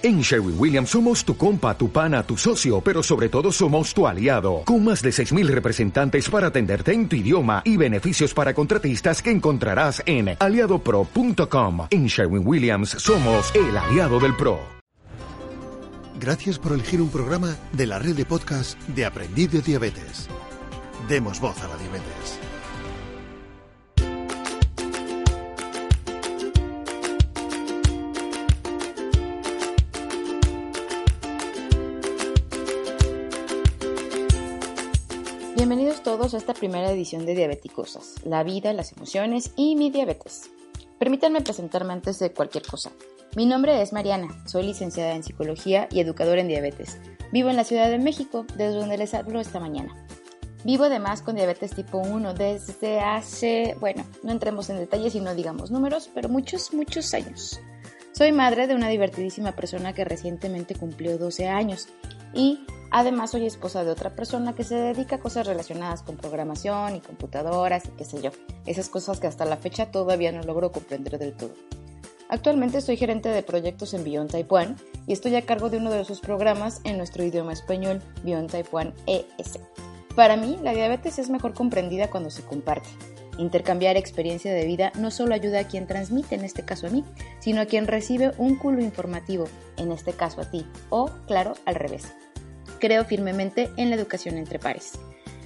En Sherwin Williams somos tu compa, tu pana, tu socio, pero sobre todo somos tu aliado, con más de 6.000 representantes para atenderte en tu idioma y beneficios para contratistas que encontrarás en aliadopro.com. En Sherwin Williams somos el aliado del PRO. Gracias por elegir un programa de la red de podcast de Aprendiz de Diabetes. Demos voz a la diabetes. A esta primera edición de Diabeticosas, la vida, las emociones y mi diabetes. Permítanme presentarme antes de cualquier cosa. Mi nombre es Mariana, soy licenciada en psicología y educadora en diabetes. Vivo en la Ciudad de México, desde donde les hablo esta mañana. Vivo además con diabetes tipo 1 desde hace, bueno, no entremos en detalles y no digamos números, pero muchos, muchos años. Soy madre de una divertidísima persona que recientemente cumplió 12 años y Además, soy esposa de otra persona que se dedica a cosas relacionadas con programación y computadoras y qué sé yo. Esas cosas que hasta la fecha todavía no logro comprender del todo. Actualmente soy gerente de proyectos en Beyond Taiwan y estoy a cargo de uno de sus programas en nuestro idioma español, Beyond Taiwan ES. Para mí, la diabetes es mejor comprendida cuando se comparte. Intercambiar experiencia de vida no solo ayuda a quien transmite, en este caso a mí, sino a quien recibe un culo informativo, en este caso a ti, o, claro, al revés creo firmemente en la educación entre pares.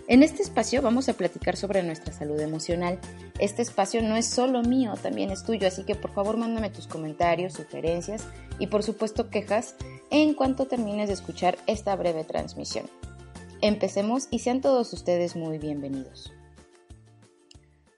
En este espacio vamos a platicar sobre nuestra salud emocional. Este espacio no es solo mío, también es tuyo, así que por favor mándame tus comentarios, sugerencias y por supuesto quejas en cuanto termines de escuchar esta breve transmisión. Empecemos y sean todos ustedes muy bienvenidos.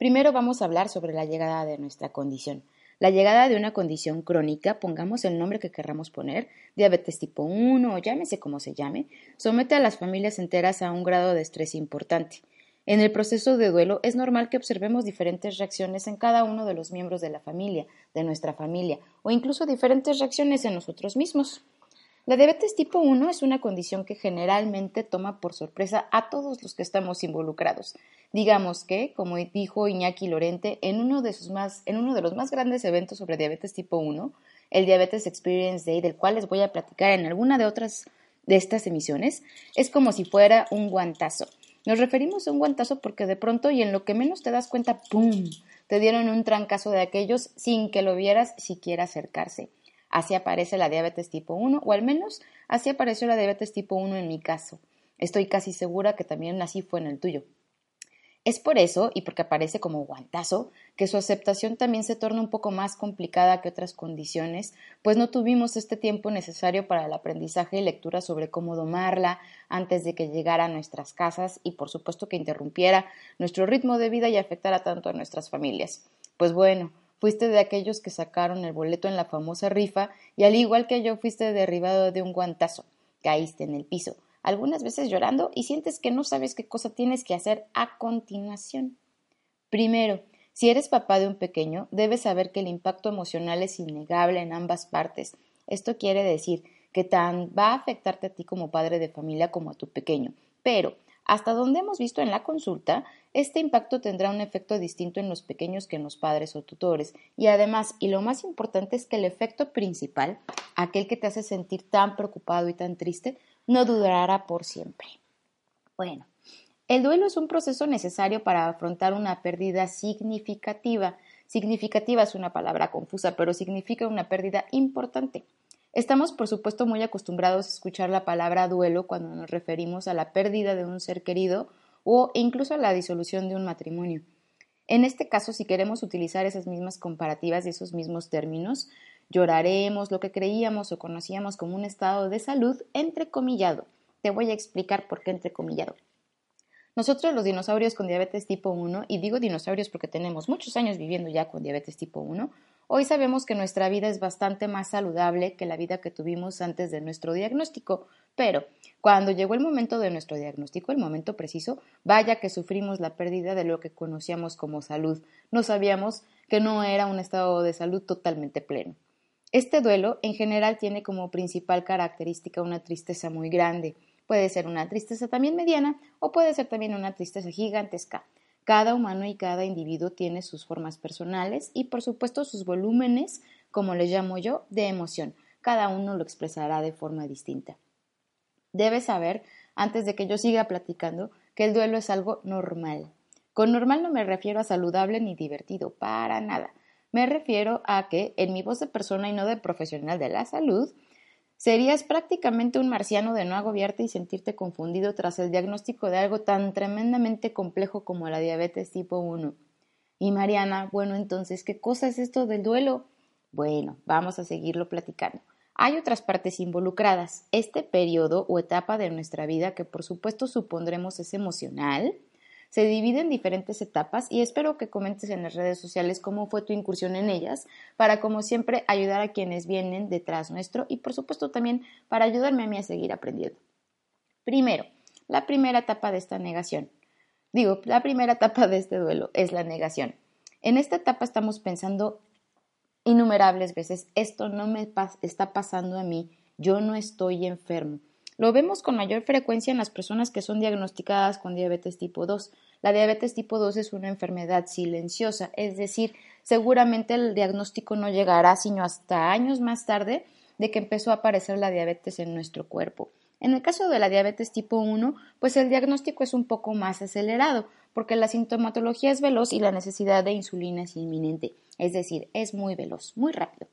Primero vamos a hablar sobre la llegada de nuestra condición. La llegada de una condición crónica, pongamos el nombre que querramos poner, diabetes tipo 1 o llámese como se llame, somete a las familias enteras a un grado de estrés importante. En el proceso de duelo es normal que observemos diferentes reacciones en cada uno de los miembros de la familia, de nuestra familia, o incluso diferentes reacciones en nosotros mismos. La diabetes tipo 1 es una condición que generalmente toma por sorpresa a todos los que estamos involucrados. Digamos que, como dijo Iñaki Lorente en uno de, sus más, en uno de los más grandes eventos sobre diabetes tipo 1, el Diabetes Experience Day, del cual les voy a platicar en alguna de otras de estas emisiones, es como si fuera un guantazo. Nos referimos a un guantazo porque de pronto y en lo que menos te das cuenta, ¡pum! te dieron un trancazo de aquellos sin que lo vieras siquiera acercarse. Así aparece la diabetes tipo 1, o al menos así apareció la diabetes tipo 1 en mi caso. Estoy casi segura que también así fue en el tuyo. Es por eso, y porque aparece como guantazo, que su aceptación también se torna un poco más complicada que otras condiciones, pues no tuvimos este tiempo necesario para el aprendizaje y lectura sobre cómo domarla antes de que llegara a nuestras casas y por supuesto que interrumpiera nuestro ritmo de vida y afectara tanto a nuestras familias. Pues bueno, Fuiste de aquellos que sacaron el boleto en la famosa rifa y al igual que yo fuiste derribado de un guantazo. Caíste en el piso, algunas veces llorando y sientes que no sabes qué cosa tienes que hacer a continuación. Primero, si eres papá de un pequeño, debes saber que el impacto emocional es innegable en ambas partes. Esto quiere decir que tan va a afectarte a ti como padre de familia como a tu pequeño. Pero hasta donde hemos visto en la consulta, este impacto tendrá un efecto distinto en los pequeños que en los padres o tutores. Y además, y lo más importante es que el efecto principal, aquel que te hace sentir tan preocupado y tan triste, no durará por siempre. Bueno, el duelo es un proceso necesario para afrontar una pérdida significativa. Significativa es una palabra confusa, pero significa una pérdida importante. Estamos, por supuesto, muy acostumbrados a escuchar la palabra duelo cuando nos referimos a la pérdida de un ser querido o incluso a la disolución de un matrimonio. En este caso, si queremos utilizar esas mismas comparativas y esos mismos términos, lloraremos lo que creíamos o conocíamos como un estado de salud entrecomillado. Te voy a explicar por qué entrecomillado. Nosotros los dinosaurios con diabetes tipo 1, y digo dinosaurios porque tenemos muchos años viviendo ya con diabetes tipo 1, Hoy sabemos que nuestra vida es bastante más saludable que la vida que tuvimos antes de nuestro diagnóstico, pero cuando llegó el momento de nuestro diagnóstico, el momento preciso, vaya que sufrimos la pérdida de lo que conocíamos como salud. No sabíamos que no era un estado de salud totalmente pleno. Este duelo en general tiene como principal característica una tristeza muy grande. Puede ser una tristeza también mediana o puede ser también una tristeza gigantesca. Cada humano y cada individuo tiene sus formas personales y por supuesto sus volúmenes, como les llamo yo, de emoción. cada uno lo expresará de forma distinta. Debes saber, antes de que yo siga platicando, que el duelo es algo normal. Con normal no me refiero a saludable ni divertido, para nada. Me refiero a que, en mi voz de persona y no de profesional de la salud, serías prácticamente un marciano de no agobiarte y sentirte confundido tras el diagnóstico de algo tan tremendamente complejo como la diabetes tipo 1. Y Mariana, bueno, entonces, ¿qué cosa es esto del duelo? Bueno, vamos a seguirlo platicando. Hay otras partes involucradas. Este periodo o etapa de nuestra vida, que por supuesto supondremos es emocional, se divide en diferentes etapas y espero que comentes en las redes sociales cómo fue tu incursión en ellas, para como siempre ayudar a quienes vienen detrás nuestro y por supuesto también para ayudarme a mí a seguir aprendiendo. Primero, la primera etapa de esta negación. Digo, la primera etapa de este duelo es la negación. En esta etapa estamos pensando innumerables veces, esto no me está pasando a mí, yo no estoy enfermo. Lo vemos con mayor frecuencia en las personas que son diagnosticadas con diabetes tipo 2. La diabetes tipo 2 es una enfermedad silenciosa, es decir, seguramente el diagnóstico no llegará sino hasta años más tarde de que empezó a aparecer la diabetes en nuestro cuerpo. En el caso de la diabetes tipo 1, pues el diagnóstico es un poco más acelerado, porque la sintomatología es veloz y la necesidad de insulina es inminente, es decir, es muy veloz, muy rápido.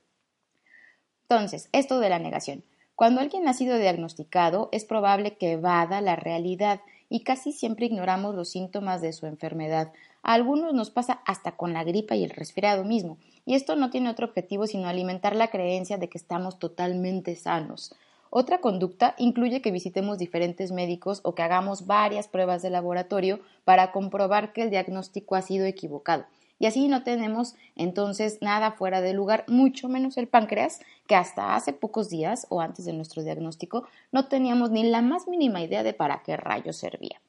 Entonces, esto de la negación. Cuando alguien ha sido diagnosticado, es probable que evada la realidad y casi siempre ignoramos los síntomas de su enfermedad. A algunos nos pasa hasta con la gripa y el resfriado mismo, y esto no tiene otro objetivo sino alimentar la creencia de que estamos totalmente sanos. Otra conducta incluye que visitemos diferentes médicos o que hagamos varias pruebas de laboratorio para comprobar que el diagnóstico ha sido equivocado. Y así no tenemos entonces nada fuera de lugar, mucho menos el páncreas, que hasta hace pocos días o antes de nuestro diagnóstico no teníamos ni la más mínima idea de para qué rayos servía.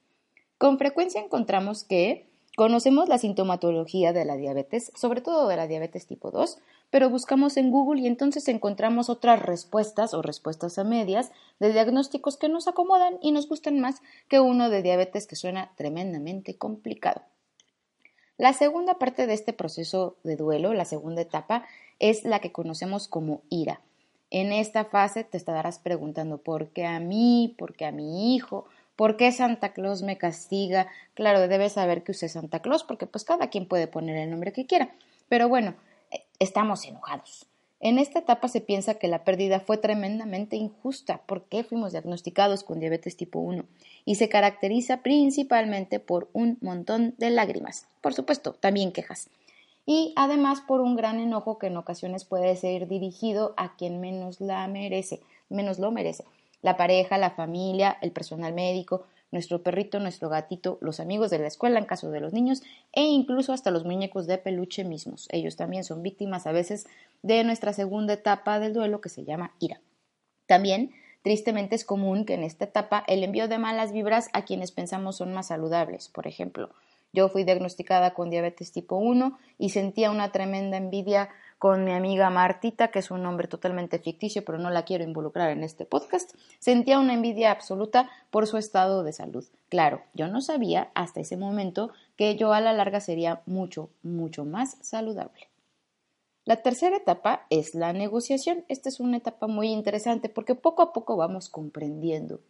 Con frecuencia encontramos que conocemos la sintomatología de la diabetes, sobre todo de la diabetes tipo 2, pero buscamos en Google y entonces encontramos otras respuestas o respuestas a medias de diagnósticos que nos acomodan y nos gustan más que uno de diabetes que suena tremendamente complicado. La segunda parte de este proceso de duelo, la segunda etapa, es la que conocemos como ira. En esta fase te estarás preguntando por qué a mí, por qué a mi hijo, por qué Santa Claus me castiga. Claro, debes saber que usé Santa Claus porque pues cada quien puede poner el nombre que quiera. Pero bueno, estamos enojados. En esta etapa se piensa que la pérdida fue tremendamente injusta porque fuimos diagnosticados con diabetes tipo 1 y se caracteriza principalmente por un montón de lágrimas, por supuesto, también quejas, y además por un gran enojo que en ocasiones puede ser dirigido a quien menos la merece, menos lo merece, la pareja, la familia, el personal médico, nuestro perrito, nuestro gatito, los amigos de la escuela en caso de los niños e incluso hasta los muñecos de peluche mismos. Ellos también son víctimas a veces de nuestra segunda etapa del duelo que se llama ira. También, tristemente, es común que en esta etapa el envío de malas vibras a quienes pensamos son más saludables. Por ejemplo, yo fui diagnosticada con diabetes tipo 1 y sentía una tremenda envidia con mi amiga Martita, que es un nombre totalmente ficticio, pero no la quiero involucrar en este podcast, sentía una envidia absoluta por su estado de salud. Claro, yo no sabía hasta ese momento que yo a la larga sería mucho, mucho más saludable. La tercera etapa es la negociación. Esta es una etapa muy interesante porque poco a poco vamos comprendiendo.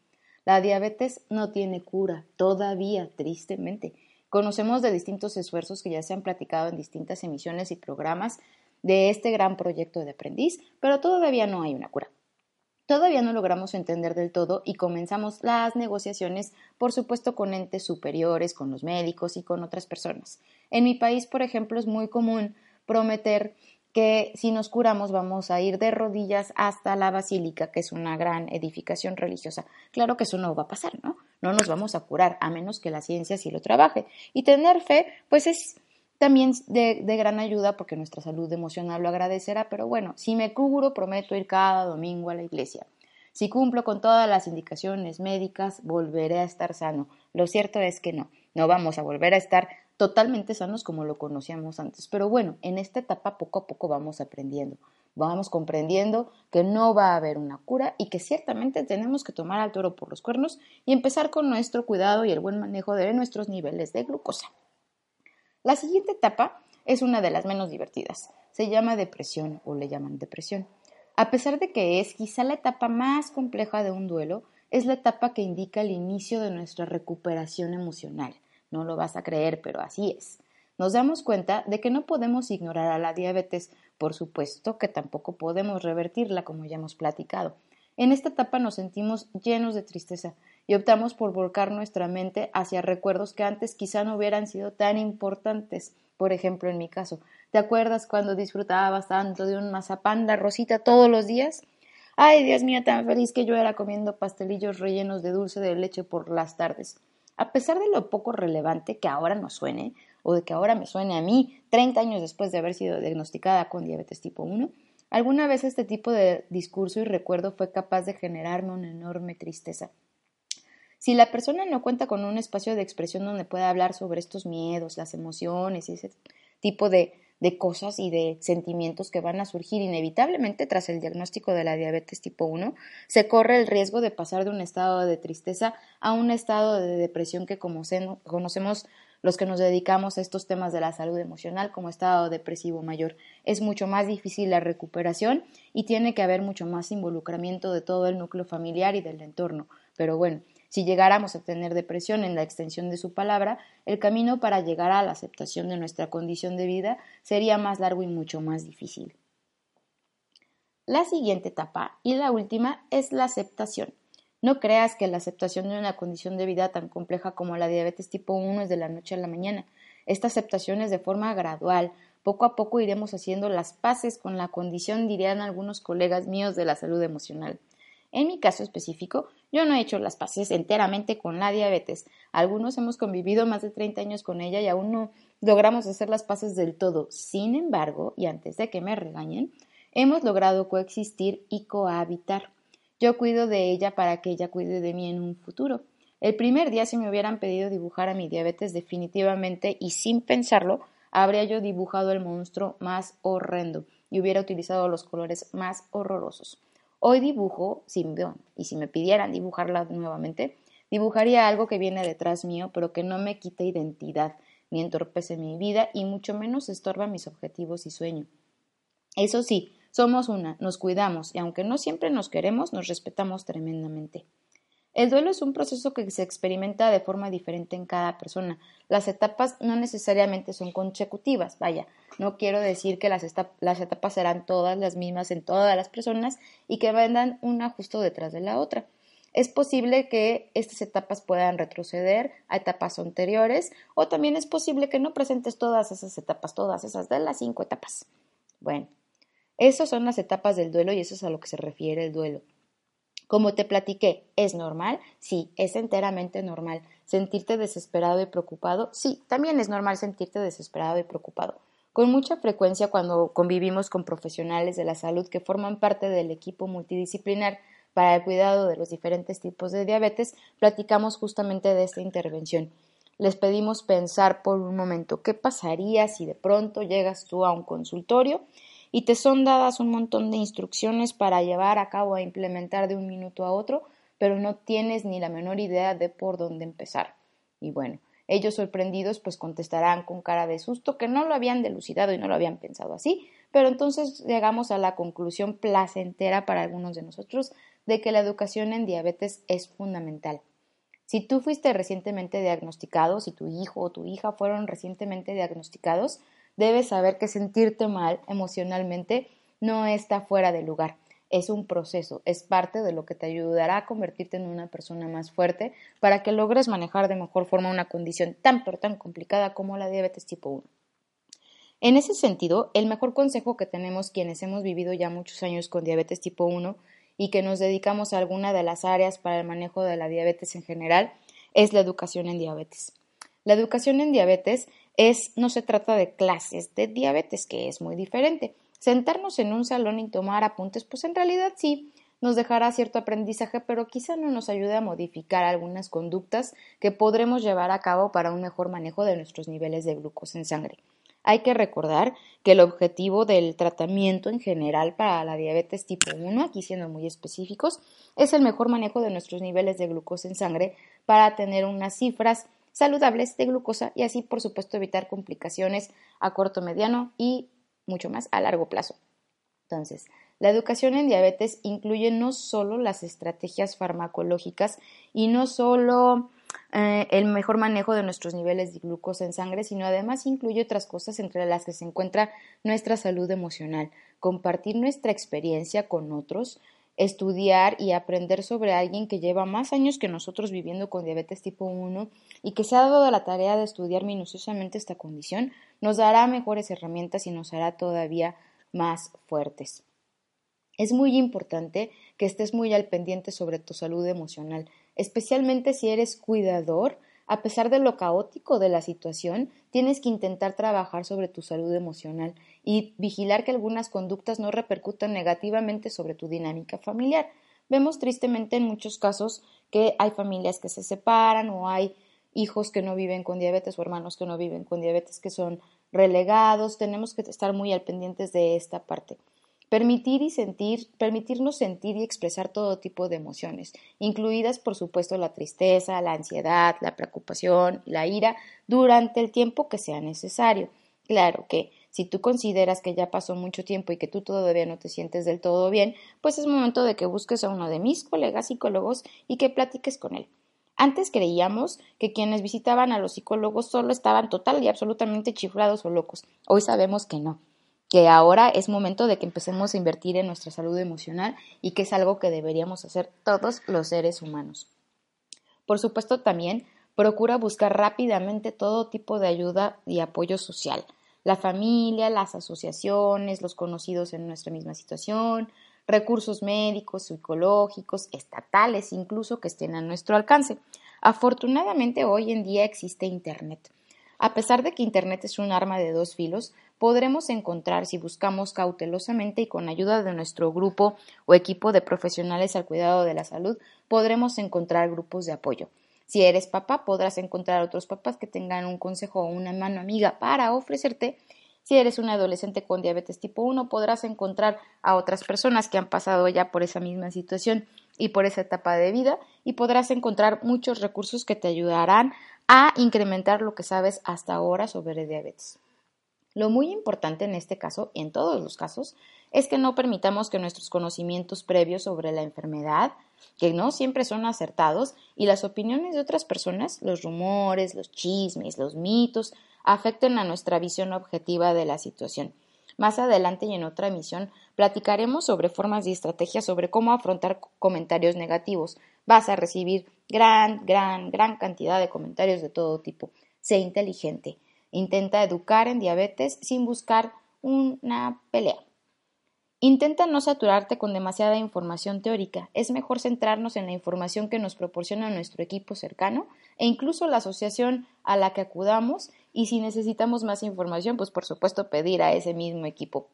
La diabetes no tiene cura, todavía, tristemente. Conocemos de distintos esfuerzos que ya se han platicado en distintas emisiones y programas de este gran proyecto de aprendiz, pero todavía no hay una cura. Todavía no logramos entender del todo y comenzamos las negociaciones, por supuesto, con entes superiores, con los médicos y con otras personas. En mi país, por ejemplo, es muy común prometer que si nos curamos vamos a ir de rodillas hasta la basílica, que es una gran edificación religiosa. Claro que eso no va a pasar, ¿no? No nos vamos a curar, a menos que la ciencia sí lo trabaje. Y tener fe, pues es también de, gran ayuda porque nuestra salud emocional lo agradecerá, pero bueno, si me cubro, prometo ir cada domingo a la iglesia. Si cumplo con todas las indicaciones médicas, volveré a estar sano. Lo cierto es que no, no vamos a volver a estar totalmente sanos como lo conocíamos antes. Pero bueno, en esta etapa poco a poco vamos aprendiendo, vamos comprendiendo que no va a haber una cura y que ciertamente tenemos que tomar al toro por los cuernos y empezar con nuestro cuidado y el buen manejo de nuestros niveles de glucosa. La siguiente etapa es una de las menos divertidas. Se llama depresión o le llaman depresión. A pesar de que es quizá la etapa más compleja de un duelo, es la etapa que indica el inicio de nuestra recuperación emocional. No lo vas a creer, pero así es. Nos damos cuenta de que no podemos ignorar a la diabetes, por supuesto que tampoco podemos revertirla, como ya hemos platicado. En esta etapa nos sentimos llenos de tristeza y optamos por volcar nuestra mente hacia recuerdos que antes quizá no hubieran sido tan importantes. Por ejemplo, en mi caso, ¿te acuerdas cuando disfrutabas tanto de un mazapán de rosita todos los días? Ay, Dios mío, tan feliz que yo era comiendo pastelillos rellenos de dulce de leche por las tardes. A pesar de lo poco relevante que ahora nos suene, o de que ahora me suene a mí, 30 años después de haber sido diagnosticada con diabetes tipo 1, alguna vez este tipo de discurso y recuerdo fue capaz de generarme una enorme tristeza. Si la persona no cuenta con un espacio de expresión donde pueda hablar sobre estos miedos, las emociones y ese tipo de, cosas y de sentimientos que van a surgir inevitablemente tras el diagnóstico de la diabetes tipo 1, se corre el riesgo de pasar de un estado de tristeza a un estado de depresión que como conocemos los que nos dedicamos a estos temas de la salud emocional como estado depresivo mayor. Es mucho más difícil la recuperación y tiene que haber mucho más involucramiento de todo el núcleo familiar y del entorno. Pero bueno, si llegáramos a tener depresión en la extensión de su palabra, el camino para llegar a la aceptación de nuestra condición de vida sería más largo y mucho más difícil. La siguiente etapa y la última es la aceptación. No creas que la aceptación de una condición de vida tan compleja como la diabetes tipo 1 es de la noche a la mañana. Esta aceptación es de forma gradual. Poco a poco iremos haciendo las paces con la condición, dirían algunos colegas míos de la salud emocional. En mi caso específico, yo no he hecho las paces enteramente con la diabetes. Algunos hemos convivido más de 30 años con ella y aún no logramos hacer las paces del todo. Sin embargo, y antes de que me regañen, hemos logrado coexistir y cohabitar. Yo cuido de ella para que ella cuide de mí en un futuro. El primer día si me hubieran pedido dibujar a mi diabetes definitivamente y sin pensarlo, habría yo dibujado el monstruo más horrendo y hubiera utilizado los colores más horrorosos. Hoy dibujo sin y si me pidieran dibujarla nuevamente, dibujaría algo que viene detrás mío, pero que no me quita identidad, ni entorpece mi vida y mucho menos estorba mis objetivos y sueños. Eso sí, somos una, nos cuidamos y aunque no siempre nos queremos, nos respetamos tremendamente. El duelo es un proceso que se experimenta de forma diferente en cada persona. Las etapas no necesariamente son consecutivas, vaya, no quiero decir que las, etapas serán todas las mismas en todas las personas y que vendan una justo detrás de la otra. Es posible que estas etapas puedan retroceder a etapas anteriores o también es posible que no presentes todas esas etapas, todas esas de las cinco etapas. Bueno, esas son las etapas del duelo y eso es a lo que se refiere el duelo. Como te platiqué, ¿es normal? Sí, es enteramente normal. ¿Sentirte desesperado y preocupado? Sí, también es normal sentirte desesperado y preocupado. Con mucha frecuencia cuando convivimos con profesionales de la salud que forman parte del equipo multidisciplinar para el cuidado de los diferentes tipos de diabetes, platicamos justamente de esta intervención. Les pedimos pensar por un momento qué pasaría si de pronto llegas tú a un consultorio y te son dadas un montón de instrucciones para llevar a cabo e implementar de un minuto a otro, pero no tienes ni la menor idea de por dónde empezar. Y bueno, ellos sorprendidos pues contestarán con cara de susto que no lo habían delucidado y no lo habían pensado así, pero entonces llegamos a la conclusión placentera para algunos de nosotros de que la educación en diabetes es fundamental. Si tú fuiste recientemente diagnosticado, si tu hijo o tu hija fueron recientemente diagnosticados, debes saber que sentirte mal emocionalmente no está fuera de lugar. Es un proceso, es parte de lo que te ayudará a convertirte en una persona más fuerte para que logres manejar de mejor forma una condición tan pero tan complicada como la diabetes tipo 1. En ese sentido, el mejor consejo que tenemos quienes hemos vivido ya muchos años con diabetes tipo 1 y que nos dedicamos a alguna de las áreas para el manejo de la diabetes en general es la educación en diabetes. La educación en diabetes es, no se trata de clases de diabetes, que es muy diferente. Sentarnos en un salón y tomar apuntes, pues en realidad sí, nos dejará cierto aprendizaje, pero quizá no nos ayude a modificar algunas conductas que podremos llevar a cabo para un mejor manejo de nuestros niveles de glucosa en sangre. Hay que recordar que el objetivo del tratamiento en general para la diabetes tipo 1, aquí siendo muy específicos, es el mejor manejo de nuestros niveles de glucosa en sangre para tener unas cifras saludables de glucosa y así, por supuesto, evitar complicaciones a corto, mediano y mucho más a largo plazo. Entonces, La educación en diabetes incluye no solo las estrategias farmacológicas y no solo eh, el mejor manejo de nuestros niveles de glucosa en sangre, sino además incluye otras cosas entre las que se encuentra nuestra salud emocional, compartir nuestra experiencia con otros, estudiar y aprender sobre alguien que lleva más años que nosotros viviendo con diabetes tipo 1 y que se ha dado la tarea de estudiar minuciosamente esta condición, nos dará mejores herramientas y nos hará todavía más fuertes. Es muy importante que estés muy al pendiente sobre tu salud emocional, especialmente si eres cuidador. A pesar de lo caótico de la situación, tienes que intentar trabajar sobre tu salud emocional y vigilar que algunas conductas no repercutan negativamente sobre tu dinámica familiar. Vemos tristemente en muchos casos que hay familias que se separan o hay hijos que no viven con diabetes o hermanos que no viven con diabetes que son relegados. Tenemos que estar muy al pendientes de esta parte. Permitir y sentir, permitirnos sentir y expresar todo tipo de emociones, incluidas por supuesto la tristeza, la ansiedad, la preocupación, la ira, durante el tiempo que sea necesario. Claro que si tú consideras que ya pasó mucho tiempo y que tú todavía no te sientes del todo bien, pues es momento de que busques a uno de mis colegas psicólogos y que platiques con él. Antes creíamos que quienes visitaban a los psicólogos solo estaban total y absolutamente chiflados o locos. Hoy sabemos que no que ahora es momento de que empecemos a invertir en nuestra salud emocional y que es algo que deberíamos hacer todos los seres humanos. Por supuesto, también procura buscar rápidamente todo tipo de ayuda y apoyo social. La familia, las asociaciones, los conocidos en nuestra misma situación, recursos médicos, psicológicos, estatales incluso que estén a nuestro alcance. Afortunadamente hoy en día existe Internet. A pesar de que Internet es un arma de dos filos, podremos encontrar si buscamos cautelosamente y con ayuda de nuestro grupo o equipo de profesionales al cuidado de la salud, podremos encontrar grupos de apoyo. Si eres papá, podrás encontrar otros papás que tengan un consejo o una mano amiga para ofrecerte. Si eres un adolescente con diabetes tipo 1, podrás encontrar a otras personas que han pasado ya por esa misma situación y por esa etapa de vida y podrás encontrar muchos recursos que te ayudarán a incrementar lo que sabes hasta ahora sobre diabetes. Lo muy importante en este caso, y en todos los casos, es que no permitamos que nuestros conocimientos previos sobre la enfermedad, que no siempre son acertados, y las opiniones de otras personas, los rumores, los chismes, los mitos, afecten a nuestra visión objetiva de la situación. Más adelante y en otra emisión platicaremos sobre formas y estrategias sobre cómo afrontar comentarios negativos. Vas a recibir gran, gran, gran cantidad de comentarios de todo tipo. Sé inteligente. Intenta educar en diabetes sin buscar una pelea. Intenta no saturarte con demasiada información teórica. Es mejor centrarnos en la información que nos proporciona nuestro equipo cercano e incluso la asociación a la que acudamos y si necesitamos más información, pues por supuesto pedir a ese mismo equipo.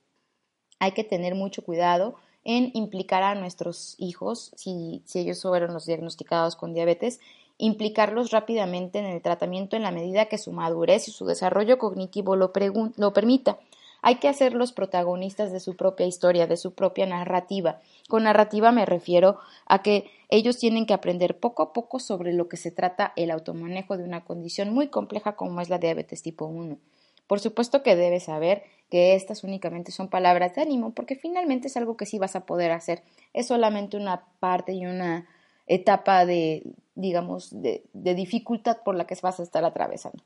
Hay que tener mucho cuidado en implicar a nuestros hijos, si, ellos fueron los diagnosticados con diabetes, implicarlos rápidamente en el tratamiento en la medida que su madurez y su desarrollo cognitivo lo, permita. Hay que hacerlos protagonistas de su propia historia, de su propia narrativa. Con narrativa me refiero a que ellos tienen que aprender poco a poco sobre lo que se trata el automanejo de una condición muy compleja como es la diabetes tipo 1. Por supuesto que debes saber que estas únicamente son palabras de ánimo, porque finalmente es algo que sí vas a poder hacer. Es solamente una parte y una etapa de, digamos, de, dificultad por la que vas a estar atravesando.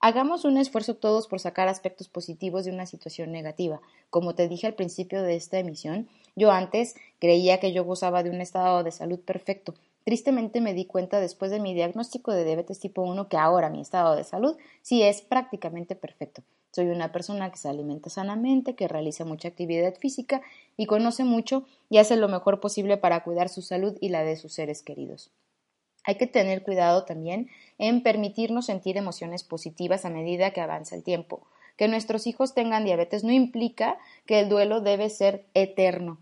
Hagamos un esfuerzo todos por sacar aspectos positivos de una situación negativa. Como te dije al principio de esta emisión, yo antes creía que yo gozaba de un estado de salud perfecto. Tristemente me di cuenta después de mi diagnóstico de diabetes tipo 1 que ahora mi estado de salud sí es prácticamente perfecto. Soy una persona que se alimenta sanamente, que realiza mucha actividad física y conoce mucho y hace lo mejor posible para cuidar su salud y la de sus seres queridos. Hay que tener cuidado también en permitirnos sentir emociones positivas a medida que avanza el tiempo. Que nuestros hijos tengan diabetes no implica que el duelo debe ser eterno.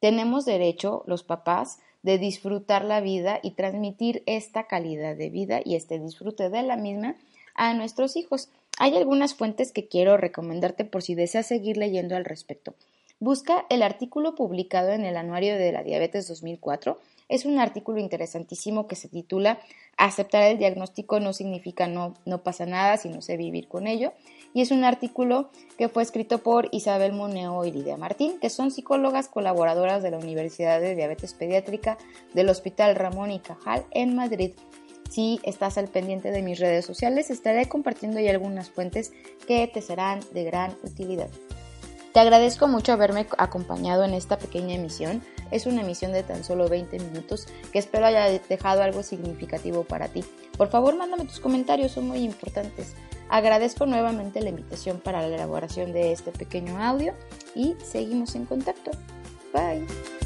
Tenemos derecho, los papás, de disfrutar la vida y transmitir esta calidad de vida y este disfrute de la misma a nuestros hijos. Hay algunas fuentes que quiero recomendarte por si deseas seguir leyendo al respecto. Busca el artículo publicado en el Anuario de la Diabetes 2004. Es un artículo interesantísimo que se titula Aceptar el diagnóstico no significa no, no pasa nada si no sé vivir con ello. Y es un artículo que fue escrito por Isabel Moneo y Lidia Martín, que son psicólogas colaboradoras de la Universidad de Diabetes Pediátrica del Hospital Ramón y Cajal en Madrid. Si estás al pendiente de mis redes sociales, estaré compartiendo ahí algunas fuentes que te serán de gran utilidad. Te agradezco mucho haberme acompañado en esta pequeña emisión. Es una emisión de tan solo 20 minutos que espero haya dejado algo significativo para ti. Por favor, mándame tus comentarios, son muy importantes. Agradezco nuevamente la invitación para la elaboración de este pequeño audio y seguimos en contacto. Bye.